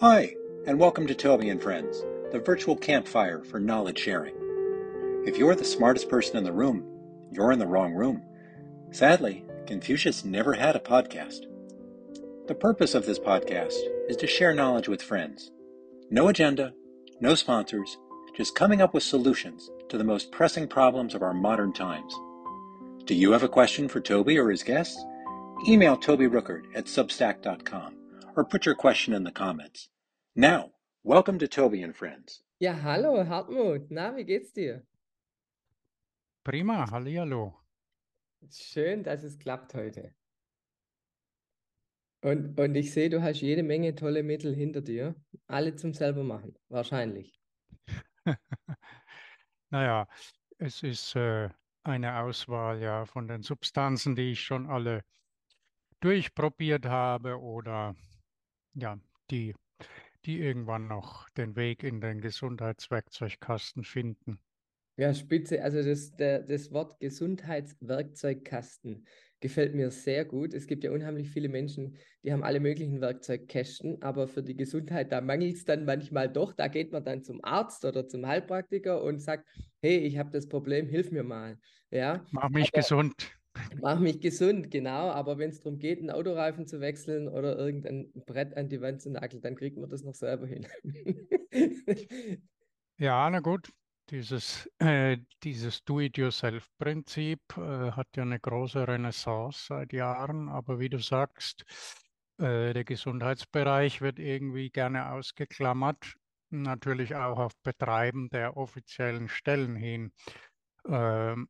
Hi, and welcome to Toby and Friends, the virtual campfire for knowledge sharing. If you're the smartest person in the room, you're in the wrong room. Sadly, Confucius never had a podcast. The purpose of this podcast is to share knowledge with friends. No agenda, no sponsors, just coming up with solutions to the most pressing problems of our modern times. Do you have a question for Toby or his guests? Email Toby Rookert at substack.com or put your question in the comments. Now, welcome to Toby and Friends. Ja, hallo Hartmut, na, wie geht's dir? Prima, hallihallo. Schön, dass es klappt heute. Und, und ich sehe, du hast jede Menge tolle Mittel hinter dir, alle zum selber machen, wahrscheinlich. naja, es ist äh, eine Auswahl ja von den Substanzen, die ich schon alle durchprobiert habe oder ja, die, die irgendwann noch den Weg in den Gesundheitswerkzeugkasten finden. Ja, spitze. Also das, der, das Wort Gesundheitswerkzeugkasten gefällt mir sehr gut. Es gibt ja unheimlich viele Menschen, die haben alle möglichen Werkzeugkästen, aber für die Gesundheit, da mangelt es dann manchmal doch. Da geht man dann zum Arzt oder zum Heilpraktiker und sagt, hey, ich habe das Problem, hilf mir mal. Ja, Mach mich aber, gesund. Mach mich gesund, genau. Aber wenn es darum geht, einen Autoreifen zu wechseln oder irgendein Brett an die Wand zu nageln, dann kriegt man das noch selber hin. ja, na gut. Dieses, äh, dieses Do-it-yourself-Prinzip äh, hat ja eine große Renaissance seit Jahren, aber wie du sagst, äh, der Gesundheitsbereich wird irgendwie gerne ausgeklammert, natürlich auch auf Betreiben der offiziellen Stellen hin. Ähm,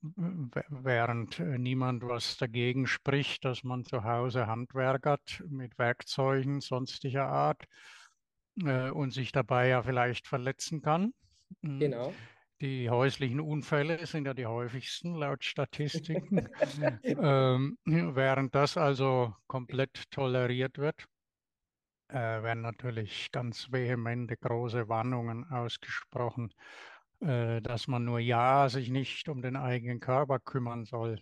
während niemand was dagegen spricht, dass man zu Hause handwerkert mit Werkzeugen sonstiger Art äh, und sich dabei ja vielleicht verletzen kann. Hm, genau. Die häuslichen Unfälle sind ja die häufigsten laut Statistiken, ähm, während das also komplett toleriert wird. Äh, werden natürlich ganz vehemente große Warnungen ausgesprochen, äh, dass man nur ja sich nicht um den eigenen Körper kümmern soll.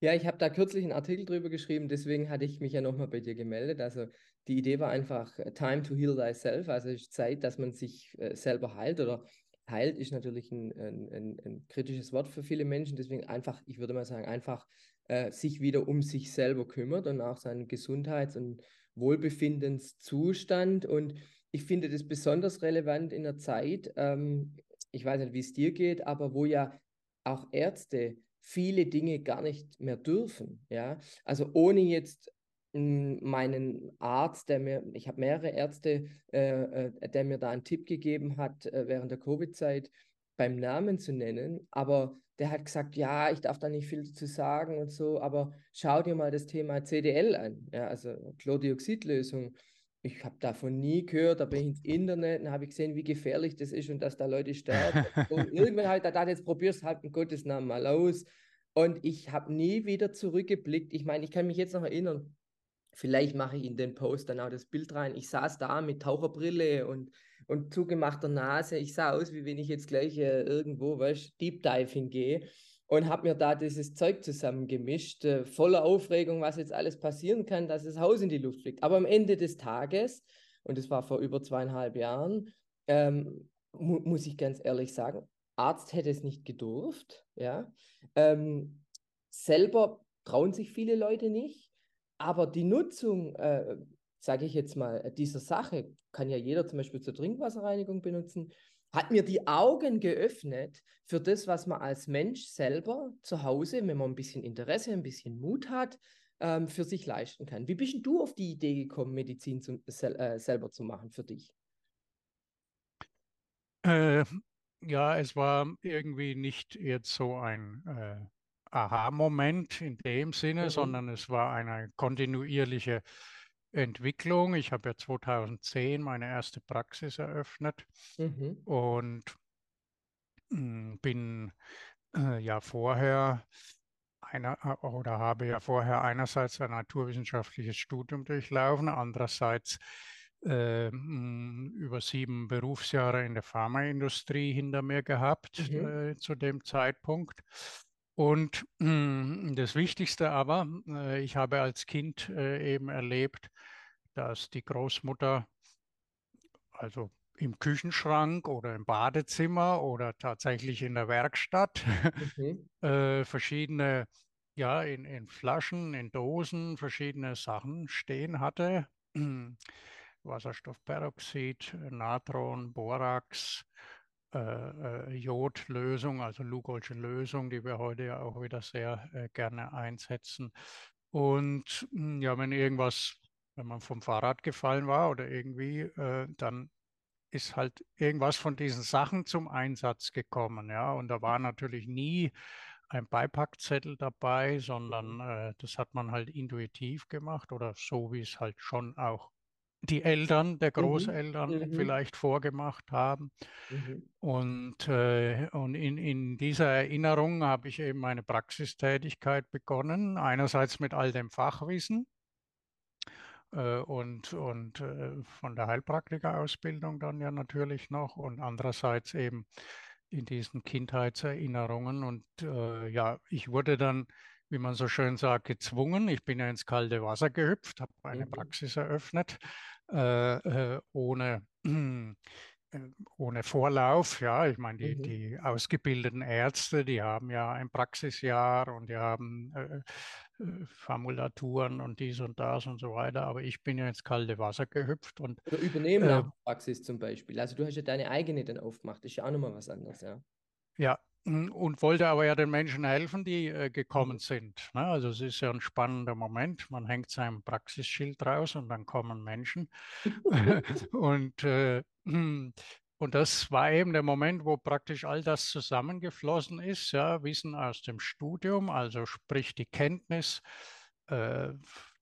Ja, ich habe da kürzlich einen Artikel drüber geschrieben, deswegen hatte ich mich ja nochmal bei dir gemeldet. Also die Idee war einfach äh, Time to heal thyself, also ist Zeit, dass man sich äh, selber heilt oder heilt ist natürlich ein, ein, ein, kritisches Wort für viele Menschen, deswegen einfach, ich würde mal sagen, einfach äh, sich wieder um sich selber kümmert und auch seinen Gesundheits- und Wohlbefindenszustand und ich finde das besonders relevant in der Zeit, ähm, ich weiß nicht, wie es dir geht, aber wo ja auch Ärzte viele Dinge gar nicht mehr dürfen. Ja, also ohne jetzt hm, meinen Arzt, der mir, ich habe mehrere Ärzte, äh, äh, der mir da einen Tipp gegeben hat äh, während der Covid-Zeit, beim Namen zu nennen, aber der hat gesagt, ja, ich darf da nicht viel zu sagen und so, aber schau dir mal das Thema CDL an, ja, also Chlordioxidlösung. Ich habe davon nie gehört, da bin ich ins Internet und habe gesehen, wie gefährlich das ist und dass da Leute sterben. und irgendwann habe ich gedacht, jetzt probierst halt in Gottes Namen mal aus. Und ich habe nie wieder zurückgeblickt. Ich meine, ich kann mich jetzt noch erinnern, vielleicht mache ich in den Post dann auch das Bild rein. Ich saß da mit Taucherbrille und, und zugemachter Nase. Ich sah aus, wie wenn ich jetzt gleich äh, irgendwo, weißt Deep Diving gehe und habe mir da dieses Zeug zusammengemischt, äh, voller Aufregung, was jetzt alles passieren kann, dass das Haus in die Luft fliegt. Aber am Ende des Tages, und das war vor über zweieinhalb Jahren, ähm, mu muss ich ganz ehrlich sagen, Arzt hätte es nicht gedurft. Ja? Ähm, selber trauen sich viele Leute nicht, aber die Nutzung, äh, sage ich jetzt mal, dieser Sache, kann ja jeder zum Beispiel zur Trinkwasserreinigung benutzen, hat mir die Augen geöffnet für das, was man als Mensch selber zu Hause, wenn man ein bisschen Interesse, ein bisschen Mut hat, ähm, für sich leisten kann. Wie bist du auf die Idee gekommen, Medizin zu, sel äh, selber zu machen für dich? Äh, ja, es war irgendwie nicht jetzt so ein äh, Aha-Moment in dem Sinne, mhm. sondern es war eine kontinuierliche Entwicklung. Ich habe ja 2010 meine erste Praxis eröffnet mhm. und hm, bin äh, ja vorher einer äh, oder habe ja vorher einerseits ein naturwissenschaftliches Studium durchlaufen, andererseits äh, über sieben Berufsjahre in der Pharmaindustrie hinter mir gehabt mhm. äh, zu dem Zeitpunkt. Und hm, das Wichtigste aber, äh, ich habe als Kind äh, eben erlebt, dass die Großmutter also im Küchenschrank oder im Badezimmer oder tatsächlich in der Werkstatt mhm. äh, verschiedene, ja, in, in Flaschen, in Dosen verschiedene Sachen stehen hatte. Wasserstoffperoxid, Natron, Borax, äh, äh, Jodlösung, also Lugolsche Lösung, die wir heute ja auch wieder sehr äh, gerne einsetzen. Und hm, ja, wenn irgendwas, wenn man vom Fahrrad gefallen war oder irgendwie, äh, dann ist halt irgendwas von diesen Sachen zum Einsatz gekommen. Ja, und da war natürlich nie ein Beipackzettel dabei, sondern äh, das hat man halt intuitiv gemacht oder so, wie es halt schon auch die Eltern der mhm. Großeltern mhm. vielleicht vorgemacht haben. Mhm. Und, äh, und in, in dieser Erinnerung habe ich eben meine Praxistätigkeit begonnen. Einerseits mit all dem Fachwissen äh, und, und äh, von der Heilpraktikerausbildung dann ja natürlich noch und andererseits eben in diesen Kindheitserinnerungen. Und äh, ja, ich wurde dann wie man so schön sagt, gezwungen. Ich bin ja ins kalte Wasser gehüpft, habe eine mhm. Praxis eröffnet, äh, äh, ohne, äh, ohne Vorlauf. Ja, ich meine, die, mhm. die ausgebildeten Ärzte, die haben ja ein Praxisjahr und die haben äh, äh, Formulaturen und dies und das und so weiter. Aber ich bin ja ins kalte Wasser gehüpft. Und, Oder übernehmen äh, Praxis zum Beispiel. Also du hast ja deine eigene dann aufgemacht. Das ist ja auch nochmal was anderes, ja. Ja, und wollte aber ja den Menschen helfen, die äh, gekommen mhm. sind. Ne? Also es ist ja ein spannender Moment. Man hängt sein Praxisschild raus und dann kommen Menschen. und, äh, hm, und das war eben der Moment, wo praktisch all das zusammengeflossen ist. Ja? Wissen aus dem Studium, also sprich die Kenntnis äh,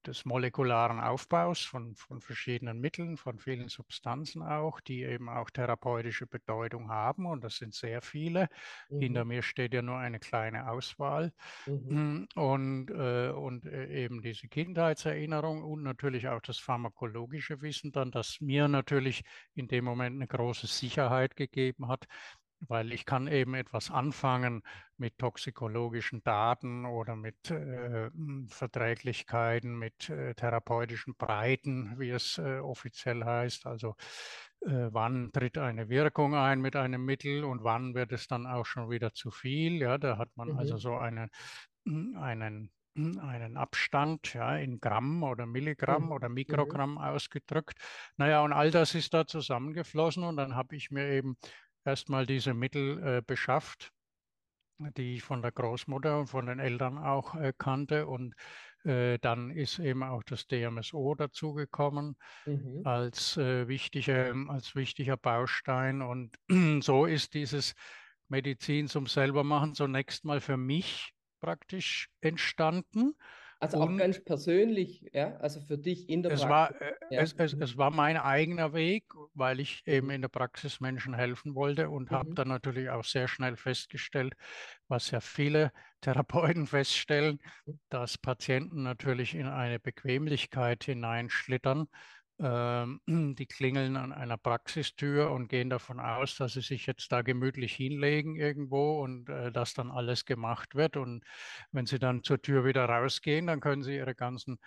des molekularen Aufbaus von, von verschiedenen Mitteln, von vielen Substanzen auch, die eben auch therapeutische Bedeutung haben. Und das sind sehr viele. Mhm. Hinter mir steht ja nur eine kleine Auswahl. Mhm. Mm, und, äh, und äh, eben diese Kindheitserinnerung und natürlich auch das pharmakologische Wissen dann, das mir natürlich in dem Moment eine große Sicherheit gegeben hat, weil ich kann eben etwas anfangen mit toxikologischen Daten oder mit äh, hm, Verträglichkeiten, mit äh, therapeutischen Breiten, wie es äh, offiziell heißt. Also äh, wann tritt eine Wirkung ein mit einem Mittel und wann wird es dann auch schon wieder zu viel. Ja, da hat man also mhm. also so eine, hm, einen hm, einen Abstand ja, in Gramm oder Milligramm mhm. oder Mikrogramm mhm. ausgedrückt. Naja, und all das ist da zusammengeflossen und dann habe ich mir eben erstmal diese Mittel äh, beschafft, die ich von der Großmutter und von den Eltern auch äh, kannte. Und äh, dann ist eben auch das DMSO dazugekommen mhm. als, äh, wichtige, als wichtiger Baustein. Und so ist dieses Medizin zum Selbermachen zunächst mal für mich praktisch entstanden. Also auch ganz persönlich, ja, also für dich in der es Praxis. War, äh, ja. es, es, es, war mein eigener Weg, weil ich eben mhm. in der Praxis Menschen helfen wollte und mhm. habe dann natürlich auch sehr schnell festgestellt, was ja viele Therapeuten feststellen, mhm. dass Patienten natürlich in eine Bequemlichkeit hineinschlittern die klingeln an einer Praxistür und gehen davon aus, dass sie sich jetzt da gemütlich hinlegen irgendwo und äh, dass dann alles gemacht wird. Und wenn sie dann zur Tür wieder rausgehen, dann können sie ihre ganzen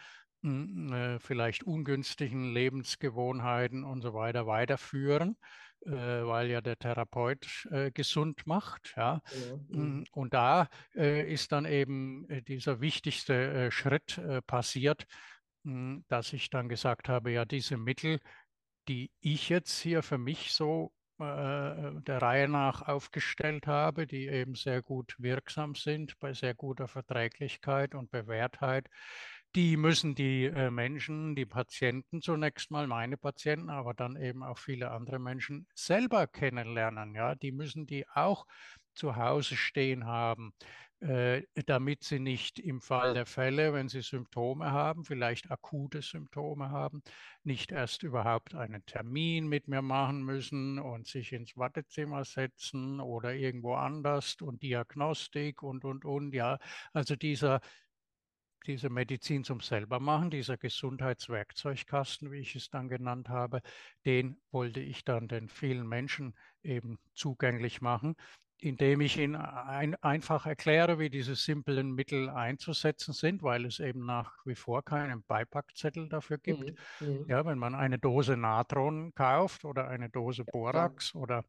hm, äh, vielleicht ungünstigen Lebensgewohnheiten und so weiter weiterführen, äh, weil ja der Therapeut äh, gesund macht. Ja. ja. Hm, und da äh, ist dann eben dieser wichtigste Schritt passiert, dass ich dann gesagt habe, ja, diese Mittel, die ich jetzt hier für mich so äh, der Reihe nach aufgestellt habe, die eben sehr gut wirksam sind, bei sehr guter Verträglichkeit und Bewährtheit, die müssen die äh, Menschen, die Patienten zunächst mal, meine Patienten, aber dann eben auch viele andere Menschen selber kennenlernen. Ja, die müssen die auch zu Hause stehen haben. Äh, damit sie nicht im Fall der Fälle, wenn sie Symptome haben, vielleicht akute Symptome haben, nicht erst überhaupt einen Termin mit mir machen müssen und sich ins Wartezimmer setzen oder irgendwo anders und Diagnostik und, und, und. Ja, also dieser diese Medizin zum Selbermachen, dieser Gesundheitswerkzeugkasten, wie ich es dann genannt habe, den wollte ich dann den vielen Menschen eben zugänglich machen indem ich Ihnen ein, einfach erkläre, wie diese simplen Mittel einzusetzen sind, weil es eben nach wie vor keinen Beipackzettel dafür gibt. Mhm. Mhm. Ja, wenn man eine Dose Natron kauft oder eine Dose Borax ja, oder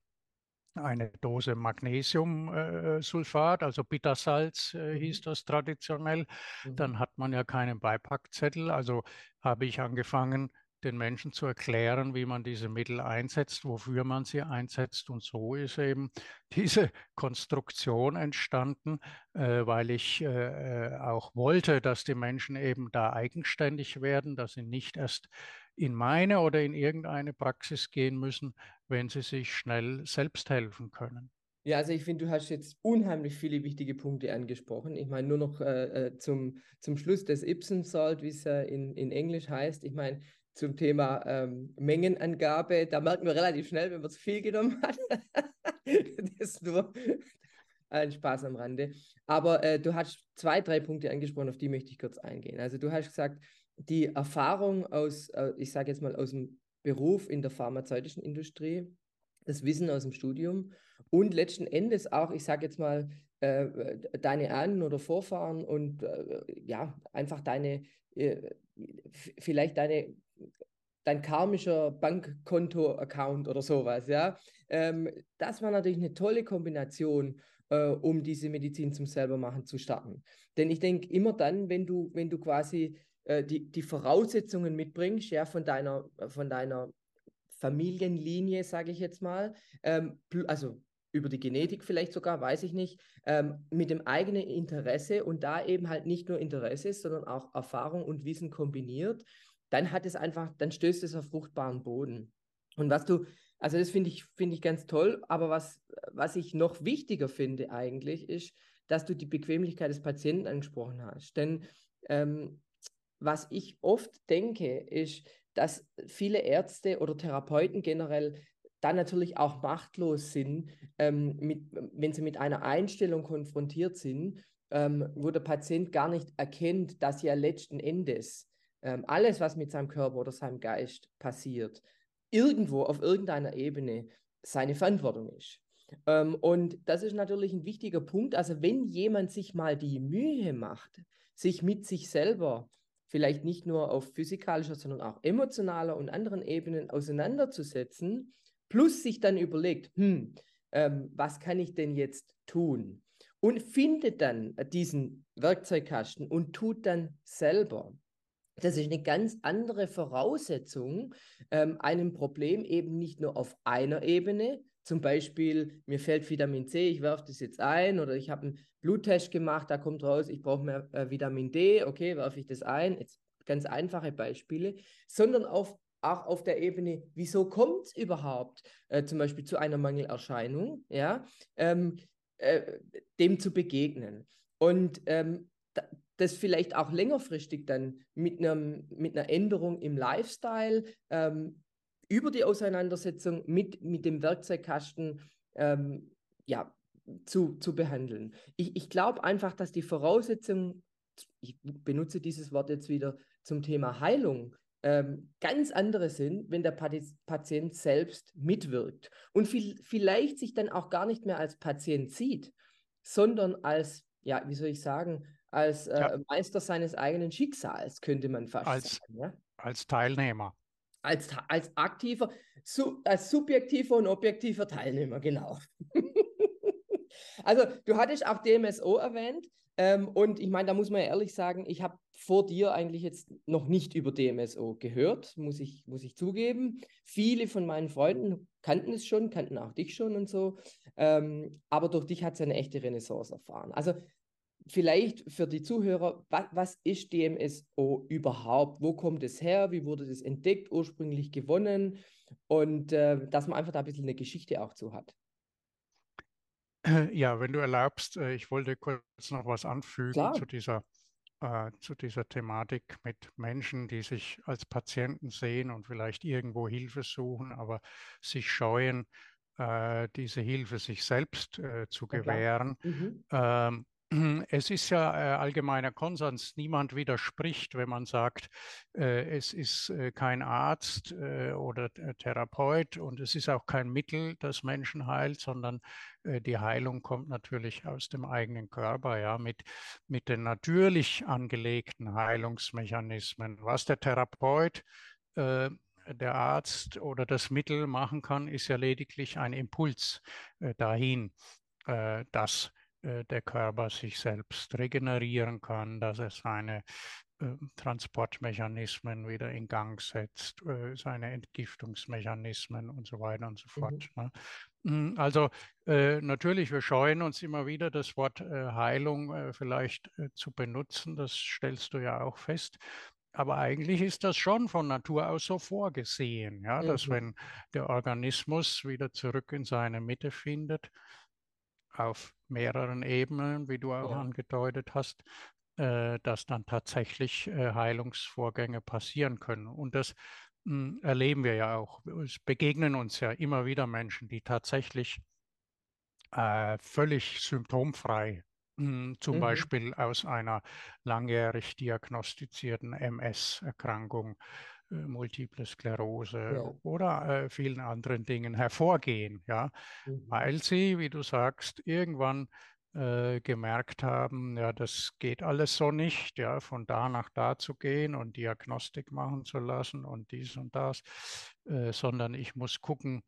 eine Dose Magnesiumsulfat, äh, also Bittersalz äh, mhm. hieß das traditionell, mhm. dann hat man ja keinen Beipackzettel. Also habe ich angefangen, den Menschen zu erklären, wie man diese Mittel einsetzt, wofür man sie einsetzt. Und so ist eben diese Konstruktion entstanden, äh, weil ich äh, äh, auch wollte, dass die Menschen eben da eigenständig werden, dass sie nicht erst in meine oder in irgendeine Praxis gehen müssen, wenn sie sich schnell selbst helfen können. Ja, also ich finde, du hast jetzt unheimlich viele wichtige Punkte angesprochen. Ich meine, nur noch äh, äh zum, zum Schluss des Ipsum Salt, wie es ja in, in Englisch heißt. Ich meine, zum Thema ähm, Mengenangabe. Da merken wir relativ schnell, wenn man zu viel genommen hat. das ist nur ein Spaß am Rande. Aber äh, du hast zwei, drei Punkte angesprochen, auf die möchte ich kurz eingehen. Also du hast gesagt, die Erfahrung aus, äh, ich sage jetzt mal aus dem Beruf in der pharmazeutischen Industrie, das Wissen aus dem Studium und letzten Endes auch, ich sage jetzt mal, äh, deine Ahnen oder Vorfahren und äh, ja, einfach deine, äh, vielleicht deine dein karmischer Bankkonto-Account oder sowas, ja. Ähm, das war natürlich eine tolle Kombination, äh, um diese Medizin zum selbermachen zu starten. Denn ich denke, immer dann, wenn du, wenn du quasi äh, die, die Voraussetzungen mitbringst, ja, von deiner, von deiner Familienlinie, sage ich jetzt mal, ähm, also über die Genetik vielleicht sogar, weiß ich nicht, ähm, mit dem eigenen Interesse und da eben halt nicht nur Interesse, sondern auch Erfahrung und Wissen kombiniert, dann hat es einfach, dann stößt es auf fruchtbaren Boden. Und was du, also das finde ich, finde ich ganz toll, aber was, was ich noch wichtiger finde eigentlich, ist, dass du die Bequemlichkeit des Patienten angesprochen hast. Denn ähm, was ich oft denke, ist, dass viele Ärzte oder Therapeuten generell dann natürlich auch machtlos sind, ähm, mit, wenn sie mit einer Einstellung konfrontiert sind, ähm, wo der Patient gar nicht erkennt, dass ja letzten Endes ähm, alles, was mit seinem Körper oder seinem Geist passiert, irgendwo auf irgendeiner Ebene seine Verantwortung ist. Ähm, und das ist natürlich ein wichtiger Punkt. Also wenn jemand sich mal die Mühe macht, sich mit sich selber vielleicht nicht nur auf physikalischer, sondern auch emotionaler und anderen Ebenen auseinanderzusetzen, plus sich dann überlegt, hm, ähm, was kann ich denn jetzt tun? Und findet dann diesen Werkzeugkasten und tut dann selber das ist eine ganz andere Voraussetzung, ähm, einem Problem eben nicht nur auf einer Ebene, zum Beispiel, mir fällt Vitamin C, ich werfe das jetzt ein oder ich habe einen Bluttest gemacht, da kommt raus, ich brauche mehr äh, Vitamin D, okay, werfe ich das ein, jetzt ganz einfache Beispiele, sondern auf, auch auf der Ebene, wieso kommt es überhaupt äh, zum Beispiel zu einer Mangelerscheinung, ja, ähm, äh, dem zu begegnen. Und ähm, das vielleicht auch längerfristig dann mit, einem, mit einer Änderung im Lifestyle ähm, über die Auseinandersetzung mit, mit dem Werkzeugkasten ähm, ja, zu, zu behandeln. Ich, ich glaube einfach, dass die Voraussetzungen, ich benutze dieses Wort jetzt wieder zum Thema Heilung, ähm, ganz andere sind, wenn der Patient selbst mitwirkt und viel, vielleicht sich dann auch gar nicht mehr als Patient sieht, sondern als, ja, wie soll ich sagen, als äh, ja. Meister seines eigenen Schicksals, könnte man fast als, sagen. Ja? Als Teilnehmer. Als, als aktiver, su, als subjektiver und objektiver Teilnehmer, genau. also, du hattest auch DMSO erwähnt. Ähm, und ich meine, da muss man ja ehrlich sagen, ich habe vor dir eigentlich jetzt noch nicht über DMSO gehört, muss ich, muss ich zugeben. Viele von meinen Freunden kannten es schon, kannten auch dich schon und so. Ähm, aber durch dich hat es eine echte Renaissance erfahren. Also vielleicht für die Zuhörer, was, was, ist DMSO überhaupt? Wo kommt es her? Wie wurde das entdeckt, ursprünglich gewonnen? Und äh, dass man einfach da ein bisschen eine Geschichte auch zu hat. Ja, wenn du erlaubst, äh, ich wollte kurz noch was anfügen zu dieser, äh, zu dieser Thematik mit Menschen, die sich als Patienten sehen und vielleicht irgendwo Hilfe suchen, aber sich scheuen, äh, diese Hilfe sich selbst äh, zu gewähren. Mhm. Ähm, es ist ja äh, allgemeiner Konsens, niemand widerspricht, wenn man sagt, äh, es ist äh, kein Arzt äh, oder Therapeut und es ist auch kein Mittel, das Menschen heilt, sondern äh, die Heilung kommt natürlich aus dem eigenen Körper, ja, mit, mit den natürlich angelegten Heilungsmechanismen. Was der Therapeut äh, der Arzt oder das Mittel machen kann, ist ja lediglich ein Impuls dahin, dass äh, der Körper sich selbst regenerieren kann, dass er seine äh, Transportmechanismen wieder in Gang setzt, äh, seine Entgiftungsmechanismen und so weiter und so fort. Mhm. Ne? Hm, also äh, natürlich, wir scheuen uns immer wieder, das Wort äh, Heilung äh, vielleicht zu benutzen. Das stellst du ja auch fest. Aber eigentlich ist das schon von Natur aus so vorgesehen, ja, mhm. dass wenn der Organismus wieder zurück in seine Mitte findet, auf mehreren Ebenen, wie du auch ja. angedeutet hast, äh, dass dann tatsächlich äh, Heilungsvorgänge passieren können. Und das mh, hm, erleben wir ja auch. Es begegnen uns ja immer wieder Menschen, die tatsächlich äh, völlig symptomfrei, mh, hm, zum mhm. Beispiel aus einer langjährig diagnostizierten MS-Erkrankung, Multiple Sklerose ja. oder äh, vielen anderen Dingen hervorgehen, ja, mhm. weil sie, wie du sagst, irgendwann äh, gemerkt haben, ja, das geht alles so nicht, ja, von da nach da zu gehen und Diagnostik machen zu lassen und dies und das, äh, sondern ich muss gucken,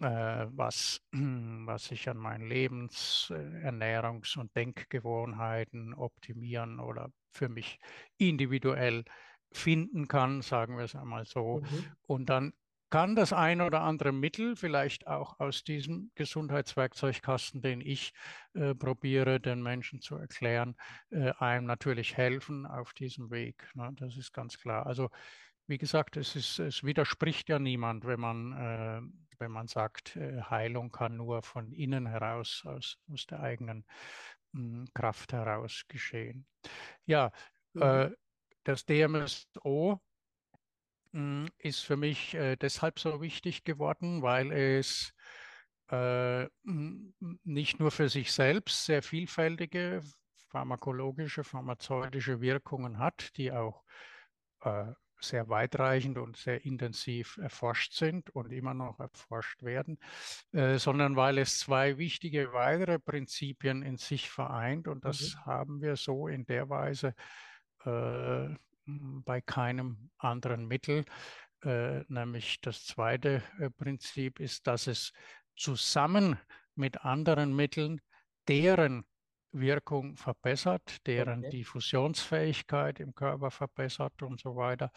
äh, was, was ich an meinen Lebens-, äh, Ernährungs- und Denkgewohnheiten optimieren oder für mich individuell finden kann, sagen wir es einmal so. Mhm. Und dann kann das ein oder andere Mittel vielleicht auch aus diesem Gesundheitswerkzeugkasten, den ich äh, probiere, den Menschen zu erklären, äh, einem natürlich helfen auf diesem Weg. Ne? Das ist ganz klar. Also wie gesagt, es, ist, es widerspricht ja niemand, wenn man, äh, wenn man sagt, äh, Heilung kann nur von innen heraus, aus, aus der eigenen mh, hm, Kraft heraus geschehen. Ja, mhm. Das DMSO hm, ist für mich äh, deshalb so wichtig geworden, weil es äh, nicht nur für sich selbst sehr vielfältige pharmakologische, pharmazeutische Wirkungen hat, die auch äh, sehr weitreichend und sehr intensiv erforscht sind und immer noch erforscht werden, äh, sondern weil es zwei wichtige weitere Prinzipien in sich vereint und das mhm. haben wir so in der Weise äh, bei keinem anderen Mittel. Äh, nämlich das zweite äh, Prinzip ist, dass es zusammen mit anderen Mitteln deren Wirkung verbessert, deren okay. Diffusionsfähigkeit im Körper verbessert und so weiter.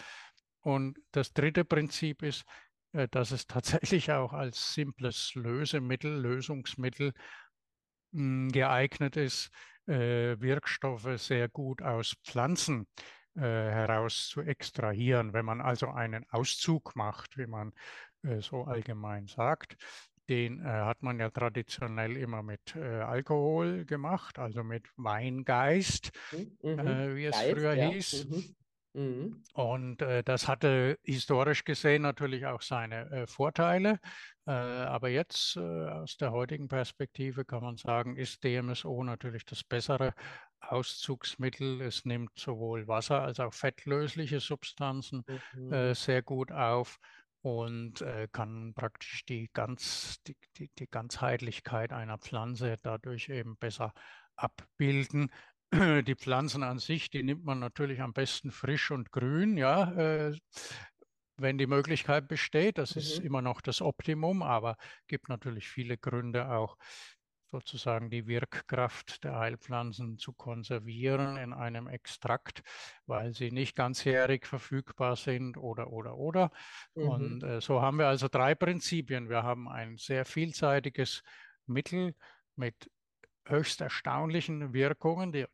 Und das dritte Prinzip ist, dass es tatsächlich auch als simples Lösemittel, Lösungsmittel geeignet ist, äh, Wirkstoffe sehr gut aus Pflanzen äh, heraus zu extrahieren. Wenn man also einen Auszug macht, wie man äh, so allgemein sagt, den äh, hat man ja traditionell immer mit äh, Alkohol gemacht, also mit Weingeist, mhm. Äh, wie es Geist, früher ja. hieß. Mhm. Mhm. Und äh, das hatte historisch gesehen natürlich auch seine äh, Vorteile. Äh, aber jetzt äh, aus der heutigen Perspektive kann man sagen, ist DMSO natürlich das bessere Auszugsmittel. Es nimmt sowohl Wasser als auch fettlösliche Substanzen mhm. Äh, sehr gut auf und äh, kann praktisch die, ganz, die, die, die Ganzheitlichkeit einer Pflanze dadurch eben besser abbilden. Die Pflanzen an sich, die nimmt man natürlich am besten frisch und grün, ja, äh, wenn die Möglichkeit besteht. Das mhm. ist immer noch das Optimum, aber gibt natürlich viele Gründe auch, sozusagen die Wirkkraft der Heilpflanzen zu konservieren in einem Extrakt, weil sie nicht ganzjährig verfügbar sind oder, oder, oder. Mhm. Und äh, so haben wir also drei Prinzipien. Wir haben ein sehr vielseitiges Mittel mit höchst erstaunlichen Wirkungen, die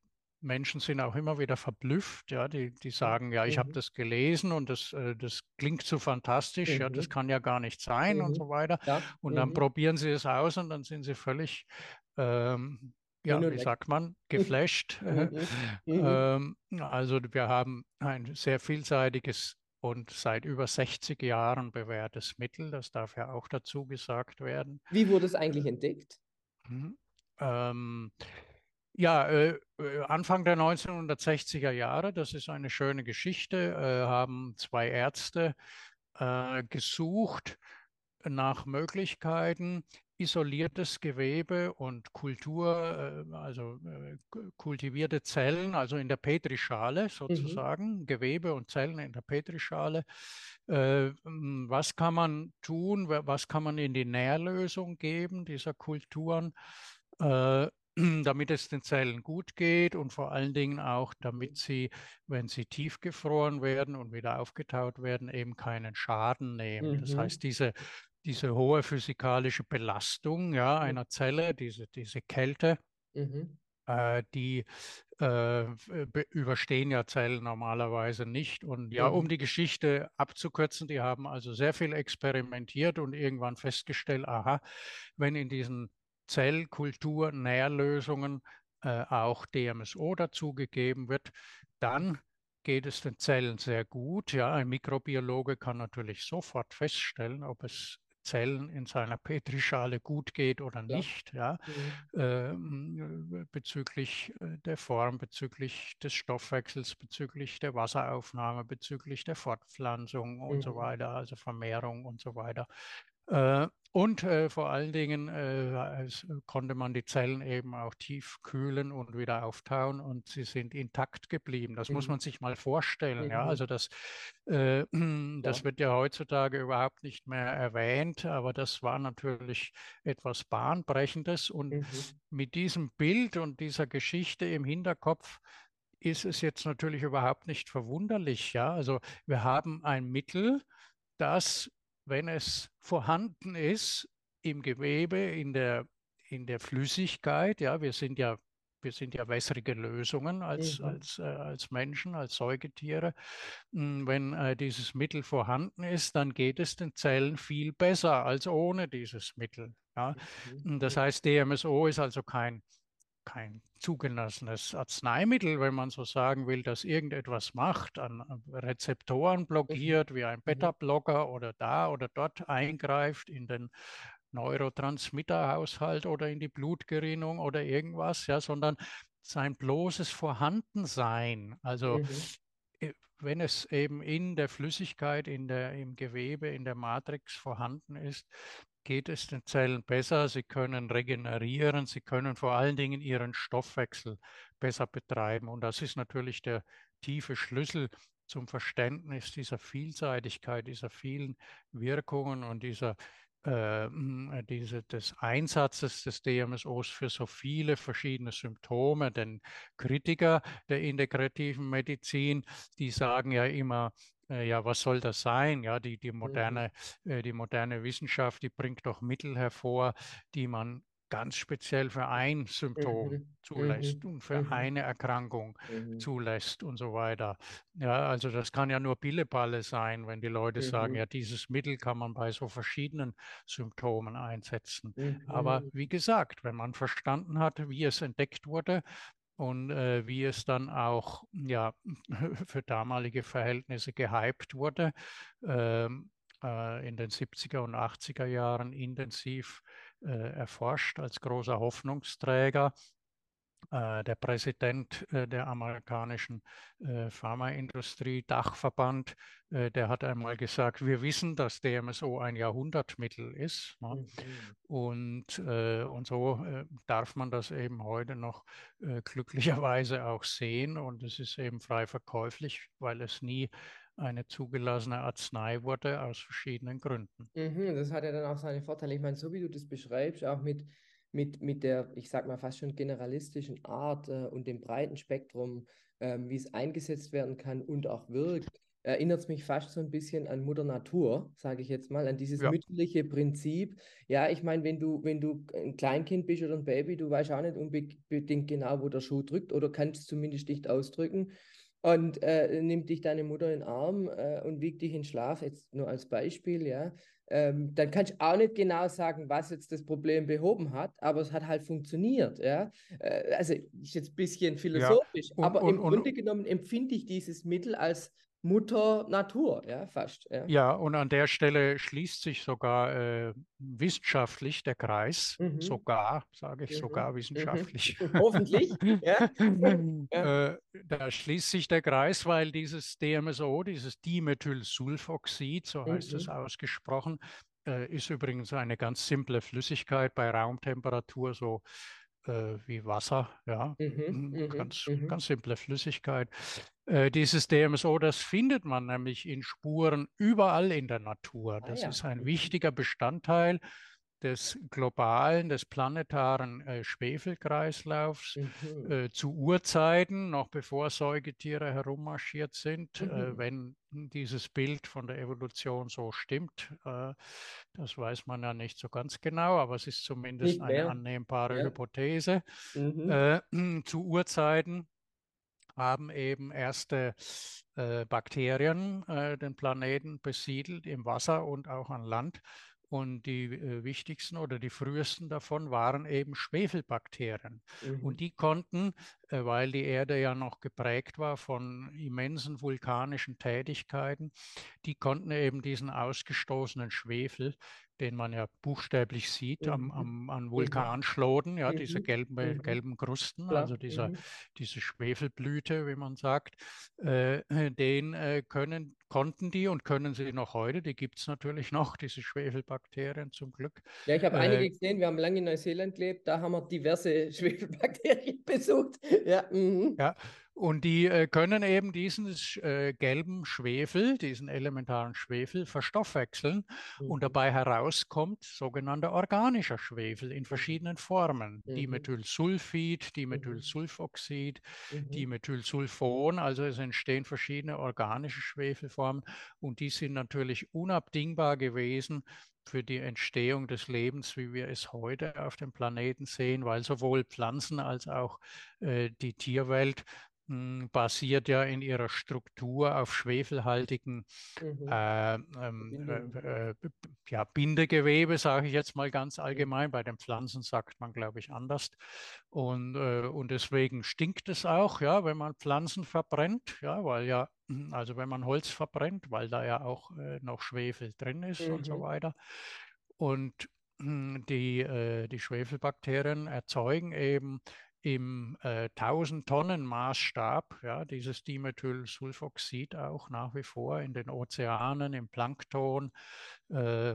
Menschen sind auch immer wieder verblüfft, ja, die, die sagen, ja, ich mhm. habe das gelesen und das, äh, das klingt so fantastisch, mhm. ja, das mhm. kann ja gar nicht sein mhm. und so weiter. Ja. Und dann mhm. probieren sie es aus und dann sind sie völlig, ähm, ja, wie sagt man, geflasht. ähm, also wir haben ein sehr vielseitiges und seit über 60 Jahren bewährtes Mittel, das darf ja auch dazu gesagt werden. Wie wurde es eigentlich entdeckt? Ähm, Ja, äh, äh Anfang der 1960er Jahre, das ist eine schöne Geschichte, äh, haben zwei Ärzte äh, gesucht nach Möglichkeiten, isoliertes Gewebe und Kultur, äh, also äh, kultivierte Zellen, also in der Petrischale mhm. sozusagen, mhm. Gewebe und Zellen in der Petrischale. Was kann man tun? Was kann man in die Nährlösung geben dieser Kulturen? Damit es den Zellen gut geht und vor allen Dingen auch, damit sie, wenn sie tiefgefroren werden und wieder aufgetaut werden, eben keinen Schaden nehmen. Mhm. Das heißt, diese diese hohe physikalische Belastung ja, einer Zelle, diese, diese Kälte, mhm. äh, die äh, überstehen ja Zellen normalerweise nicht. Und ja, mhm. um die Geschichte abzukürzen, die haben also sehr viel experimentiert und irgendwann festgestellt, aha, wenn in diesen Zellkultur-Nährlösungen äh, auch DMSO dazugegeben wird, dann geht es den Zellen sehr gut. Ja, ein Mikrobiologe kann natürlich sofort feststellen, ob es Zellen in seiner Petrischale gut geht oder ja. nicht, ja, mhm. äh, bezüglich der Form, bezüglich des Stoffwechsels, bezüglich der Wasseraufnahme, bezüglich der Fortpflanzung und so mhm. weiter, also Vermehrung und so weiter. Äh, und äh, vor allen Dingen äh, konnte man die Zellen eben auch tief kühlen und wieder auftauen und sie sind intakt geblieben. Das mhm. muss man sich mal vorstellen. Mhm. Ja, also das, äh, das ja. wird ja heutzutage überhaupt nicht mehr erwähnt, aber das war natürlich etwas Bahnbrechendes. Und mhm. mit diesem Bild und dieser Geschichte im Hinterkopf ist es jetzt natürlich überhaupt nicht verwunderlich. Ja, also wir haben ein Mittel, das wenn es vorhanden ist im Gewebe, in der, in der Flüssigkeit, ja, wir sind ja, wir sind ja wässrige Lösungen als, mhm. als, äh, als Menschen, als Säugetiere. Hm, wenn äh, dieses Mittel vorhanden ist, dann geht es den Zellen viel besser als ohne dieses Mittel. Ja. Mhm. Das heißt, DMSO ist also kein kein zugelassenes Arzneimittel, wenn man so sagen will, das irgendetwas macht, an Rezeptoren mhm. blockiert, wie ein mhm. Beta-Blocker oder da oder dort eingreift in den Neurotransmitterhaushalt oder in die Blutgerinnung oder irgendwas, ja, sondern sein bloßes Vorhandensein. Also mhm. Äh, wenn es eben in der Flüssigkeit, in der, im Gewebe, in der Matrix vorhanden ist, geht es den Zellen besser, sie können regenerieren, sie können vor allen Dingen ihren Stoffwechsel besser betreiben. Und das ist natürlich der tiefe Schlüssel zum Verständnis dieser Vielseitigkeit, dieser vielen Wirkungen und dieser äh, diese, des Einsatzes des DMSOs für so viele verschiedene Symptome. Denn Kritiker der integrativen Medizin, die sagen ja immer, äh, ja, was soll das sein? Ja, die, die, mhm. moderne, äh, die moderne Wissenschaft, die bringt doch Mittel hervor, die man ganz speziell für ein Symptom mhm. zulässt mhm. und für mhm. eine Erkrankung mhm. zulässt und so weiter. Ja, also das kann ja nur Pillepalle sein, wenn die Leute sagen, mhm. ja, dieses Mittel kann man bei so verschiedenen Symptomen einsetzen. Aber wie gesagt, wenn man verstanden hat, wie es entdeckt wurde, und äh, wie es dann auch ja, für damalige Verhältnisse gehypt wurde, ähm, äh, in den 70er und 80er Jahren intensiv äh, erforscht als großer Hoffnungsträger. Äh, der Präsident äh, der amerikanischen äh, Pharmaindustrie, Dachverband, der hat einmal gesagt, wir wissen, dass DMSO ein Jahrhundertmittel ist. Ne? Mhm. Und, und so darf man das eben heute noch glücklicherweise auch sehen. Und es ist eben frei verkäuflich, weil es nie eine zugelassene Arznei wurde aus verschiedenen Gründen. Mhm, das hat ja dann auch seine Vorteile. Ich meine, so wie du das beschreibst, auch mit mit, mit der, ich sag mal, fast schon generalistischen Art äh, und dem breiten Spektrum, äh, wie es eingesetzt werden kann und auch wirkt, erinnert es mich fast so ein bisschen an Mutter Natur, sage ich jetzt mal, an dieses ja. mütterliche Prinzip. Ja, ich meine, wenn du, wenn du ein Kleinkind bist oder ein Baby, du weißt auch nicht unbedingt genau, wo der Schuh drückt oder kannst zumindest nicht ausdrücken. Und äh, nimmt dich deine Mutter in den Arm äh, und wiegt dich in Schlaf, jetzt nur als Beispiel, ja ähm, dann kannst du auch nicht genau sagen, was jetzt das Problem behoben hat, aber es hat halt funktioniert. Ja? Äh, also ist jetzt ein bisschen philosophisch, ja, und, aber und, im und, Grunde genommen empfinde ich dieses Mittel als Mutter Natur, ja, fast. Ja, ja und an der Stelle schließt sich sogar äh, wissenschaftlich der Kreis, mhm. sogar, sage ich mhm. sogar mhm. wissenschaftlich. Hoffentlich, ja. ja. Äh, da schließt sich der Kreis, weil dieses DMSO, dieses Dimethylsulfoxid, so heißt es mhm. ausgesprochen, äh, ist übrigens eine ganz simple Flüssigkeit bei Raumtemperatur, so äh, wie Wasser, ja, mhm, mhm ganz, mhm. ganz simple Flüssigkeit. Äh, dieses DMSO, das findet man nämlich in Spuren überall in der Natur. Ah das ah, ja. ist ein wichtiger Bestandteil des globalen, des planetaren äh, Schwefelkreislaufs mhm. äh, zu Urzeiten, noch bevor Säugetiere herummarschiert sind, äh, mhm. äh, wenn dieses Bild von der Evolution so stimmt. Äh, das weiß man ja nicht so ganz genau, aber es ist zumindest eine annehmbare ja. Hypothese. Mhm. Äh, zu Urzeiten haben eben erste äh, Bakterien äh, den Planeten besiedelt im Wasser und auch an Land. Und die äh, wichtigsten oder die frühesten davon waren eben Schwefelbakterien. Mhm. Und die konnten, weil die Erde ja noch geprägt war von immensen vulkanischen Tätigkeiten, die konnten eben diesen ausgestoßenen Schwefel den man ja buchstäblich sieht mhm. am, am, an mhm. Vulkanschloden, ja, mhm. diese gelben, mhm. gelben Krusten, Klar. also dieser, mhm. diese Schwefelblüte, wie man sagt, äh, den äh, können, konnten die und können sie noch heute, die gibt es natürlich noch, diese Schwefelbakterien zum Glück. Ja, ich habe äh, einige gesehen, wir haben lange in Neuseeland gelebt, da haben wir diverse Schwefelbakterien besucht. Ja, mhm. ja und die äh, können eben diesen äh, gelben Schwefel, diesen elementaren Schwefel verstoffwechseln mhm. und dabei herauskommt sogenannter organischer Schwefel in verschiedenen Formen. Mhm. Dimethylsulfid, mhm. Dimethylsulfoxid, mhm. Dimethylsulfon, also es entstehen verschiedene organische Schwefelformen und die sind natürlich unabdingbar gewesen für die Entstehung des Lebens, wie wir es heute auf dem Planeten sehen, weil sowohl Pflanzen als auch äh, die Tierwelt basiert ja in ihrer Struktur auf schwefelhaltigen mhm. äh, ähm, äh, äh, ja, Bindegewebe, sage ich jetzt mal ganz allgemein. Bei den Pflanzen sagt man, glaube ich, anders. Und, äh, und deswegen stinkt es auch, ja, wenn man Pflanzen verbrennt, ja, weil ja, hm, also wenn man Holz verbrennt, weil da ja auch äh, noch Schwefel drin ist mhm. und so mhm. weiter. Und hm, die, äh, die Schwefelbakterien erzeugen eben im äh, 1000 Tonnen Maßstab, ja, dieses Dimethylsulfoxid auch nach wie vor in den Ozeanen, im Plankton, äh,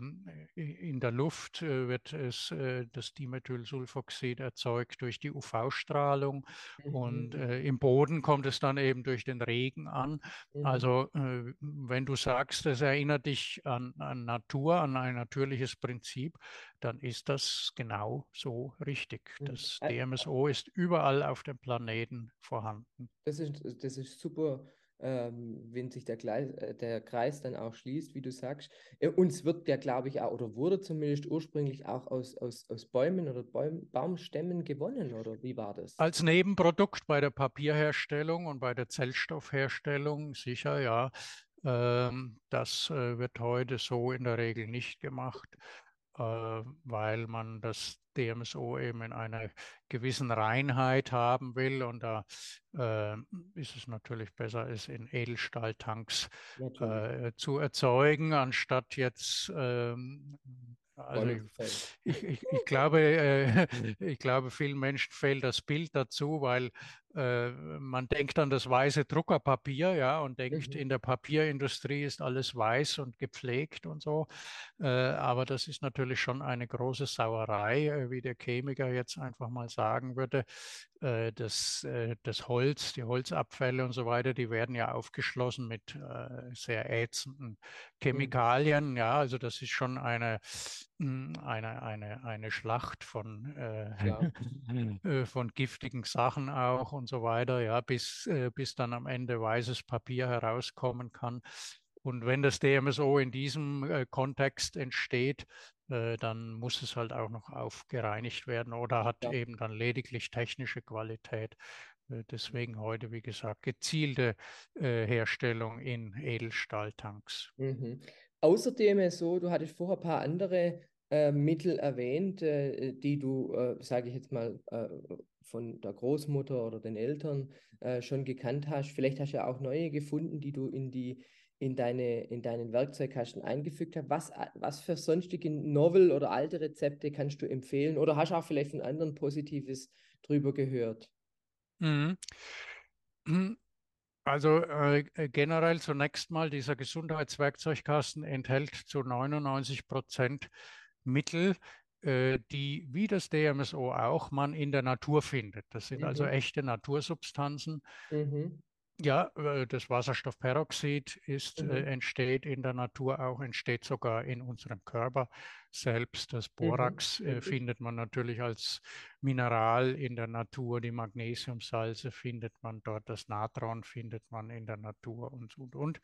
in der Luft äh, wird es, äh, das Dimethylsulfoxid erzeugt durch die UV-Strahlung mhm. und äh, im Boden kommt es dann eben durch den Regen an. Mhm. Also äh, wenn du sagst, es erinnert dich an, an Natur, an ein natürliches Prinzip, dann ist das genau so richtig. Mhm. Das DMSO ist überall auf dem Planeten vorhanden. Das ist, das ist super, ähm, wenn sich der, äh, der Kreis dann auch schließt, wie du sagst. Äh, uns wird der, glaube ich, auch, oder wurde zumindest ursprünglich auch aus, aus, aus Bäumen oder Bäum, Baumstämmen gewonnen, oder wie war das? Als Nebenprodukt bei der Papierherstellung und bei der Zellstoffherstellung, sicher, ja. Ähm, das äh, wird heute so in der Regel nicht gemacht. Äh, weil man das DMSO eben in einer gewissen Reinheit haben will. Und da äh, ist es natürlich besser, es in Edelstahltanks äh, zu erzeugen, anstatt jetzt ähm, also ich, ich, ich, ich, glaube, äh, ich glaube, vielen Menschen fehlt das Bild dazu, weil äh, man denkt an das weiße Druckerpapier, ja, und denkt, mhm. in der Papierindustrie ist alles weiß und gepflegt und so. Äh, aber das ist natürlich schon eine große Sauerei, äh, wie der Chemiker jetzt einfach mal sagen würde. Äh, das, äh, das Holz, die Holzabfälle und so weiter, die werden ja aufgeschlossen mit sehr ätzenden mhm. Chemikalien. Ja, also das ist schon eine, eine, eine, eine Schlacht von, ja. von giftigen Sachen auch und so weiter, ja, bis, äh, bis dann am Ende weißes Papier herauskommen kann. Und wenn das DMSO in diesem äh, Kontext entsteht, äh, dann muss es halt auch noch aufgereinigt werden oder hat ja. eben dann lediglich technische Qualität. Äh, deswegen heute, wie gesagt, gezielte äh, Herstellung in Edelstahltanks. Mhm. Außer DMSO, du hattest vorher ein paar andere äh, Mittel erwähnt, äh, die du, äh, sage ich jetzt mal, von der Großmutter oder den Eltern äh, schon gekannt hast. Vielleicht hast du ja auch neue gefunden, die du in die in, deine, in deinen Werkzeugkasten eingefügt hast. Was, was für sonstige Novel oder alte Rezepte kannst du empfehlen? Oder hast du auch vielleicht von anderen Positives drüber gehört? Mhm. Also äh, generell zunächst mal, dieser Gesundheitswerkzeugkasten enthält zu 99 Prozent Mittel, äh, die wie das DMSO auch man in der Natur findet. Das sind also mhm. also echte Natursubstanzen. Mhm. Ja, äh, das Wasserstoffperoxid ist, mhm. äh, entsteht in der Natur auch, entsteht sogar in unserem Körper selbst. Das mhm. Borax äh, mhm. äh, findet man natürlich als Mineral in der Natur. Die Magnesiumsalze findet man dort. Das Natron findet man in der Natur und, und, und.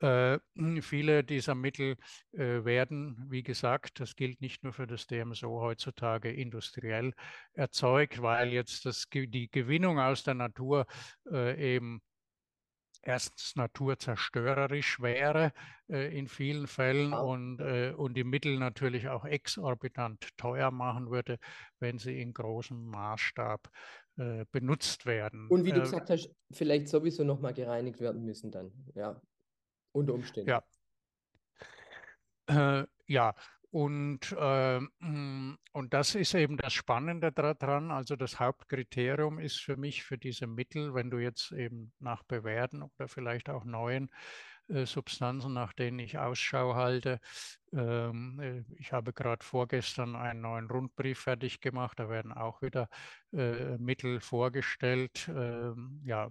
Äh, viele dieser Mittel äh, werden, wie gesagt, das gilt nicht nur für das DMSO heutzutage industriell erzeugt, weil jetzt das, die Gewinnung aus der Natur eben erstens naturzerstörerisch wäre äh, in vielen Fällen und, äh, und die Mittel natürlich auch exorbitant teuer machen würde, wenn sie in großem Maßstab äh, benutzt werden. Und wie du äh, gesagt hast, vielleicht sowieso nochmal gereinigt werden müssen dann, ja, unter Umständen. Ja. Äh, ja, und, äh, und das ist eben das Spannende daran. Also das Hauptkriterium ist für mich für diese Mittel, wenn du jetzt eben nach bewährten oder vielleicht auch neuen äh, Substanzen, nach denen ich Ausschau halte. Ähm, äh, ich habe gerade vorgestern einen neuen Rundbrief fertig gemacht. Da werden auch wieder äh, Mittel vorgestellt. Ähm, ja,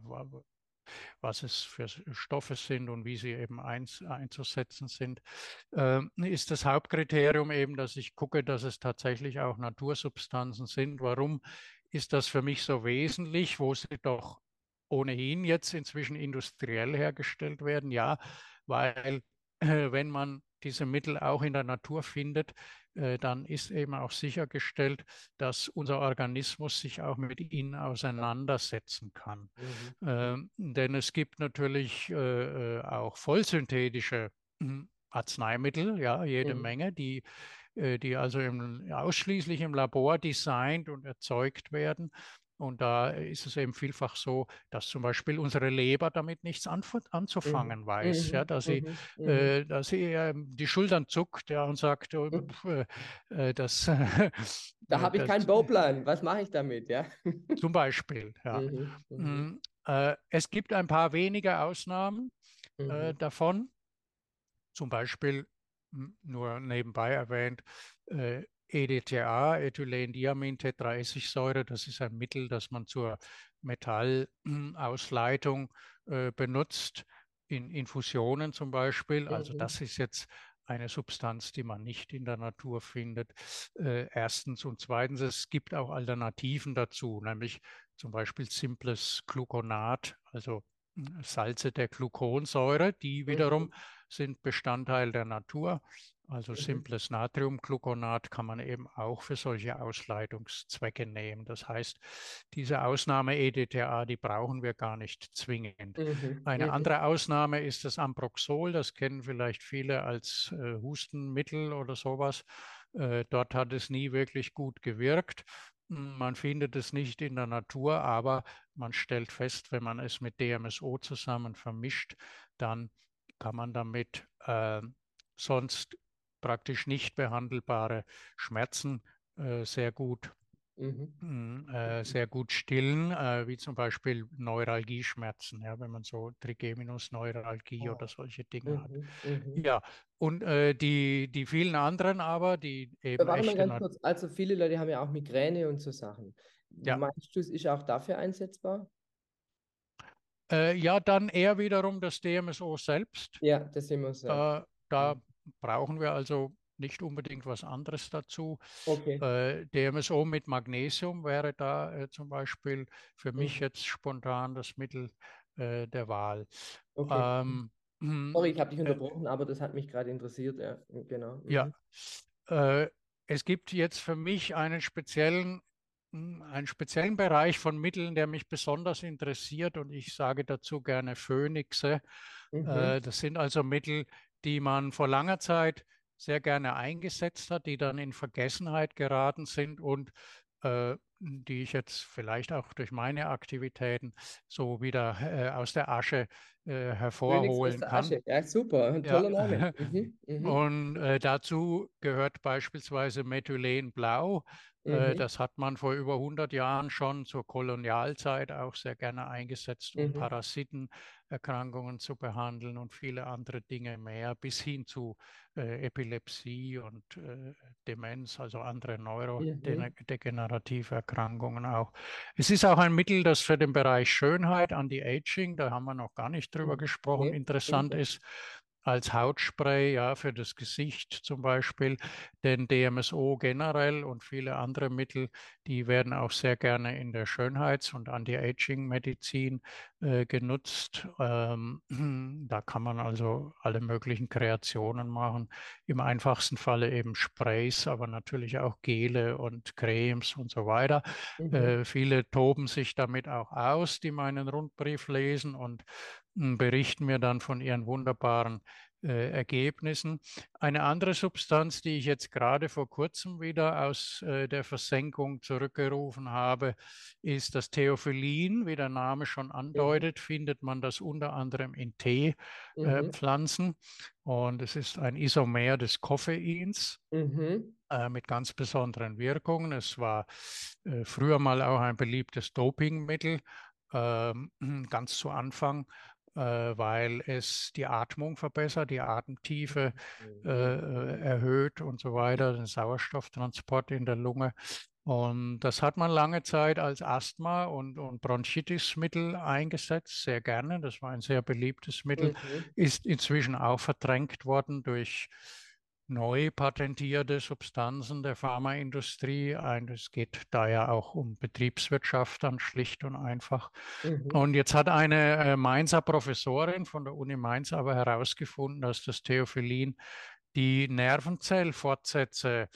was es für Stoffe sind und wie sie eben eins, einzusetzen sind, äh, ist das Hauptkriterium eben, dass ich gucke, dass es tatsächlich auch Natursubstanzen sind. Warum ist das für mich so wesentlich, wo sie doch ohnehin jetzt inzwischen industriell hergestellt werden? Ja, weil äh, wenn man diese Mittel auch in der Natur findet, äh, dann ist eben auch sichergestellt, dass unser Organismus sich auch mit ihnen auseinandersetzen kann. Mhm. Ähm, denn es gibt natürlich äh, äh auch vollsynthetische hm, Arzneimittel, ja, jede mhm. Menge, die, die also im, ausschließlich im Labor designt und erzeugt werden. Und da ist es eben vielfach so, dass zum Beispiel unsere Leber damit nichts anzufangen mhm. weiß, mhm. ja, dass sie, mhm. mhm. äh, dass sie äh, die Schultern zuckt ja, und sagt, oh, mhm. äh, äh, das. da habe ich keinen Bauplan, was mache ich damit, ja? zum Beispiel, ja. Mhm. Mm, äh, es gibt ein paar wenige Ausnahmen äh, davon. Zum Beispiel nur nebenbei erwähnt, äh, EDTA, Ethylendiamin-Tetraessigsäure, das ist ein Mittel, das man zur Metallausleitung äh, benutzt, in Infusionen zum Beispiel. Also mhm. das ist jetzt eine Substanz, die man nicht in der Natur findet. Äh, erstens und zweitens, es gibt auch Alternativen dazu, nämlich zum Beispiel simples Gluconat, also Salze der Gluconsäure, die wiederum mhm. sind Bestandteil der Natur. Also mhm. simples Natriumgluconat kann man eben auch für solche Ausleitungszwecke nehmen. Das heißt, diese Ausnahme EDTA, die brauchen wir gar nicht zwingend. Mhm. Eine andere Ausnahme ist das Amproxol. Das kennen vielleicht viele als äh, Hustenmittel oder sowas. Äh, dort hat es nie wirklich gut gewirkt. Man findet es nicht in der Natur, aber man stellt fest, wenn man es mit DMSO zusammen vermischt, dann kann man damit äh, sonst praktisch nicht behandelbare Schmerzen äh, sehr gut Mhm. Mm, äh, mhm. sehr gut stillen, äh, wie zum Beispiel Neuralgieschmerzen, ja, wenn man so Trigeminusneuralgie oh. oder solche Dinge mhm. hat. Mhm. Ja, und äh, die, die vielen anderen aber, die eben. Warte mal ganz kurz, also viele Leute haben ja auch Migräne und so Sachen. Ja. Meinst du, es ist auch dafür einsetzbar? Äh, ja, dann eher wiederum das DMSO selbst. Ja, das DMSO selbst. Da, da mhm brauchen wir also nicht unbedingt was anderes dazu. Okay. Äh, DMSO mit Magnesium wäre da äh, zum Beispiel für mich mhm. jetzt spontan das Mittel äh, der Wahl. Okay. Ähm, hm, Sorry, ich habe dich äh, unterbrochen, aber das hat mich gerade interessiert. Ja, genau. Mhm. Ja. Äh, es gibt jetzt für mich einen speziellen hm, einen speziellen Bereich von Mitteln, der mich besonders interessiert und ich sage dazu gerne Phönixe. Mhm. Äh, das sind also Mittel, die man vor langer Zeit sehr gerne eingesetzt hat, die dann in Vergessenheit geraten sind und äh, die ich jetzt vielleicht auch durch meine Aktivitäten so wieder äh, aus der Asche äh, hervorholen der kann. Asche. Ja, super, ein toller ja. Name. Mhm. Mhm. Und äh, dazu gehört beispielsweise Methylenblau. Äh, mhm. Das hat man vor über 100 Jahren schon zur Kolonialzeit auch sehr gerne eingesetzt, um mhm. Parasitenerkrankungen zu behandeln und viele andere Dinge mehr, bis hin zu äh, Epilepsie und äh, Demenz, also andere mhm. neurodegenerative Erkrankungen auch. Es ist auch ein Mittel, das für den Bereich Schönheit, Anti-Aging, da haben wir noch gar nicht drüber mhm. gesprochen, interessant ist als Hautspray, ja, für das Gesicht zum Beispiel. Denn DMSO generell und viele andere Mittel, die werden auch sehr gerne in der Schönheits- und Anti-Aging-Medizin äh, genutzt. Ähm, da kann man also alle möglichen Kreationen machen. Im einfachsten Falle eben Sprays, aber natürlich auch Gele und Cremes und so weiter. Mhm. Äh, viele toben sich damit auch aus, die meinen Rundbrief lesen und berichten mir dann von ihren wunderbaren äh, Ergebnissen. Eine andere Substanz, die ich jetzt gerade vor kurzem wieder aus äh, der Versenkung zurückgerufen habe, ist das Theophyllin. Wie der Name schon mhm. andeutet, mhm. findet man das unter anderem in Teepflanzen. Äh, mhm. Und es ist ein Isomer des Koffeins. Mhm äh, mit ganz besonderen Wirkungen. Es war äh, früher mal auch ein beliebtes Dopingmittel, äh, ganz zu Anfang weil es die Atmung verbessert, die Atemtiefe mhm. äh, äh, erhöht und so weiter, den Sauerstofftransport in der Lunge. Und das hat man lange Zeit als Asthma- und, und Bronchitismittel eingesetzt, sehr gerne. Das war ein sehr beliebtes Mittel, mhm. ist inzwischen auch verdrängt worden durch neu patentierte Substanzen der Pharmaindustrie. Es geht da ja auch um Betriebswirtschaft dann schlicht und einfach. Mhm. Und jetzt hat eine äh, Mainzer Professorin von der Uni Mainz aber herausgefunden, dass das Theophyllin die Nervenzellfortsätze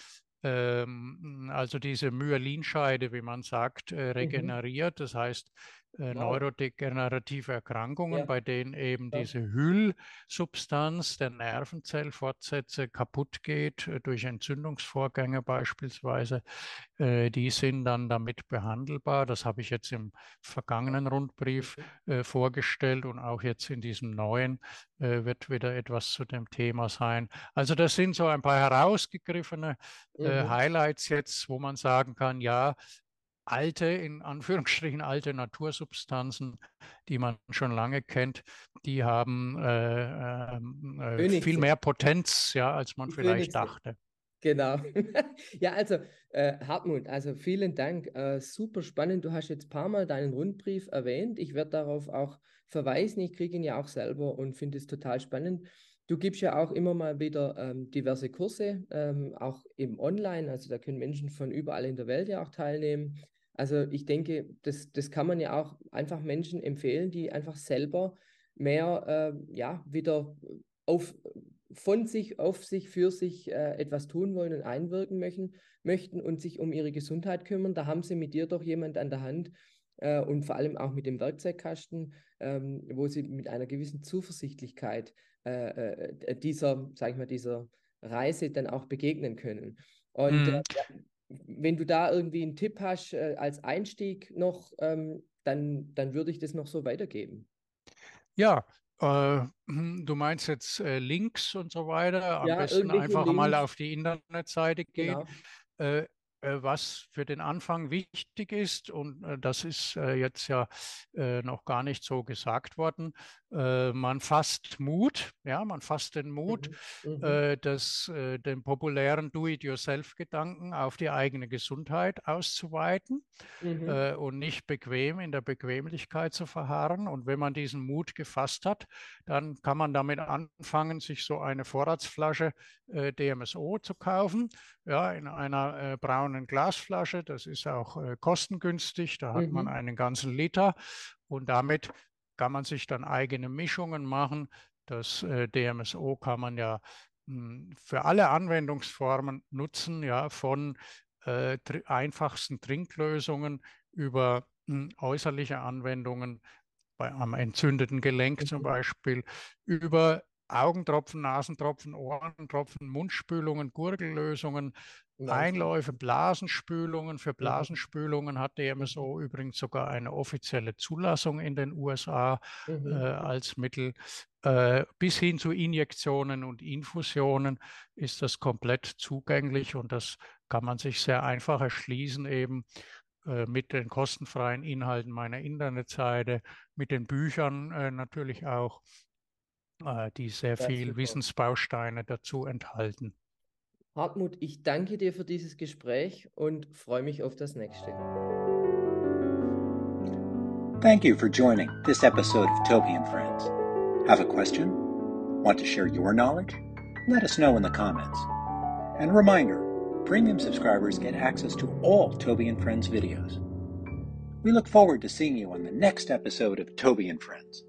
ähm, also diese Myelinscheide, wie man sagt, äh, mhm. regeneriert. Das heißt, äh, neurodegenerative Erkrankungen, ja. bei denen eben ja. diese Hüllsubstanz der Nervenzellfortsätze kaputt geht, äh, durch Entzündungsvorgänge beispielsweise, äh, die sind dann damit behandelbar. Das habe ich jetzt im vergangenen Rundbrief äh, vorgestellt und auch jetzt in diesem neuen äh, wird wieder etwas zu dem Thema sein. Also das sind so ein paar herausgegriffene äh, mhm. Highlights jetzt, wo man sagen kann, ja, alte, in Anführungsstrichen alte Natursubstanzen, die man schon lange kennt, die haben äh, ähm, äh, viel mehr Potenz, ja, als man vielleicht dachte. Genau. ja, also äh, Hartmut, also vielen Dank. Äh, super spannend. Du hast jetzt ein paar Mal deinen Rundbrief erwähnt. Ich werde darauf auch verweisen. Ich kriege ihn ja auch selber und finde es total spannend. Du gibst ja auch immer mal wieder ähm, diverse Kurse, ähm, auch eben online. Also da können Menschen von überall in der Welt ja auch teilnehmen. Also ich denke, das, das kann man ja auch einfach Menschen empfehlen, die einfach selber mehr äh, ja, wieder auf, von sich, auf sich, für sich äh, etwas tun wollen und einwirken möchten, möchten und sich um ihre Gesundheit kümmern. Da haben sie mit dir doch jemand an der Hand äh, und vor allem auch mit dem Werkzeugkasten, ähm, wo sie mit einer gewissen Zuversichtlichkeit äh, äh, dieser, sag ich mal, dieser Reise dann auch begegnen können. Und mhm. ja, wenn du da irgendwie einen Tipp hast äh, als Einstieg noch, ähm, dann, dann würde ich das noch so weitergeben. Ja, äh, du meinst jetzt äh, Links und so weiter. Am ja, besten einfach mal auf die Internetseite gehen. Genau. Äh, was für den Anfang wichtig ist, und äh, das ist äh, jetzt ja noch gar nicht so gesagt worden, man fasst Mut, ja, man fasst den Mut, mhm. mhm. das, den populären Do-it-yourself-Gedanken auf die eigene Gesundheit auszuweiten mhm. und nicht bequem in der Bequemlichkeit zu verharren. Und wenn man diesen Mut gefasst hat, dann kann man damit anfangen, sich so eine Vorratsflasche DMSO zu kaufen, ja, in einer braunen braunen Glasflasche. Das ist auch äh, kostengünstig. Da hat mhm. man einen ganzen Liter und damit kann man sich dann eigene Mischungen machen. Das äh, DMSO kann man ja mh, hm, für alle Anwendungsformen nutzen, ja, von äh, tr einfachsten Trinklösungen über mh, hm, äußerliche Anwendungen bei, am entzündeten Gelenk mhm. zum Beispiel, über Augentropfen, Nasentropfen, Ohrentropfen, Mundspülungen, Gurgellösungen, Einläufe, Blasenspülungen. Für mhm. Blasenspülungen hat DMSO übrigens sogar eine offizielle Zulassung in den USA mhm. äh, als Mittel. Äh, bis hin zu Injektionen und Infusionen ist das komplett zugänglich und das kann man sich sehr einfach erschließen eben äh, mit den kostenfreien Inhalten meiner Internetseite, mit den Büchern äh, natürlich auch, äh, die sehr ja, viel. Wissensbausteine dazu enthalten. Hartmut, ich danke dir für dieses Gespräch und freue mich auf das nächste. Thank you for joining this episode of Toby and Friends. Have a question? Want to share your knowledge? Let us know in the comments. And reminder, premium subscribers get access to all Toby and Friends videos. We look forward to seeing you on the next episode of Toby and Friends.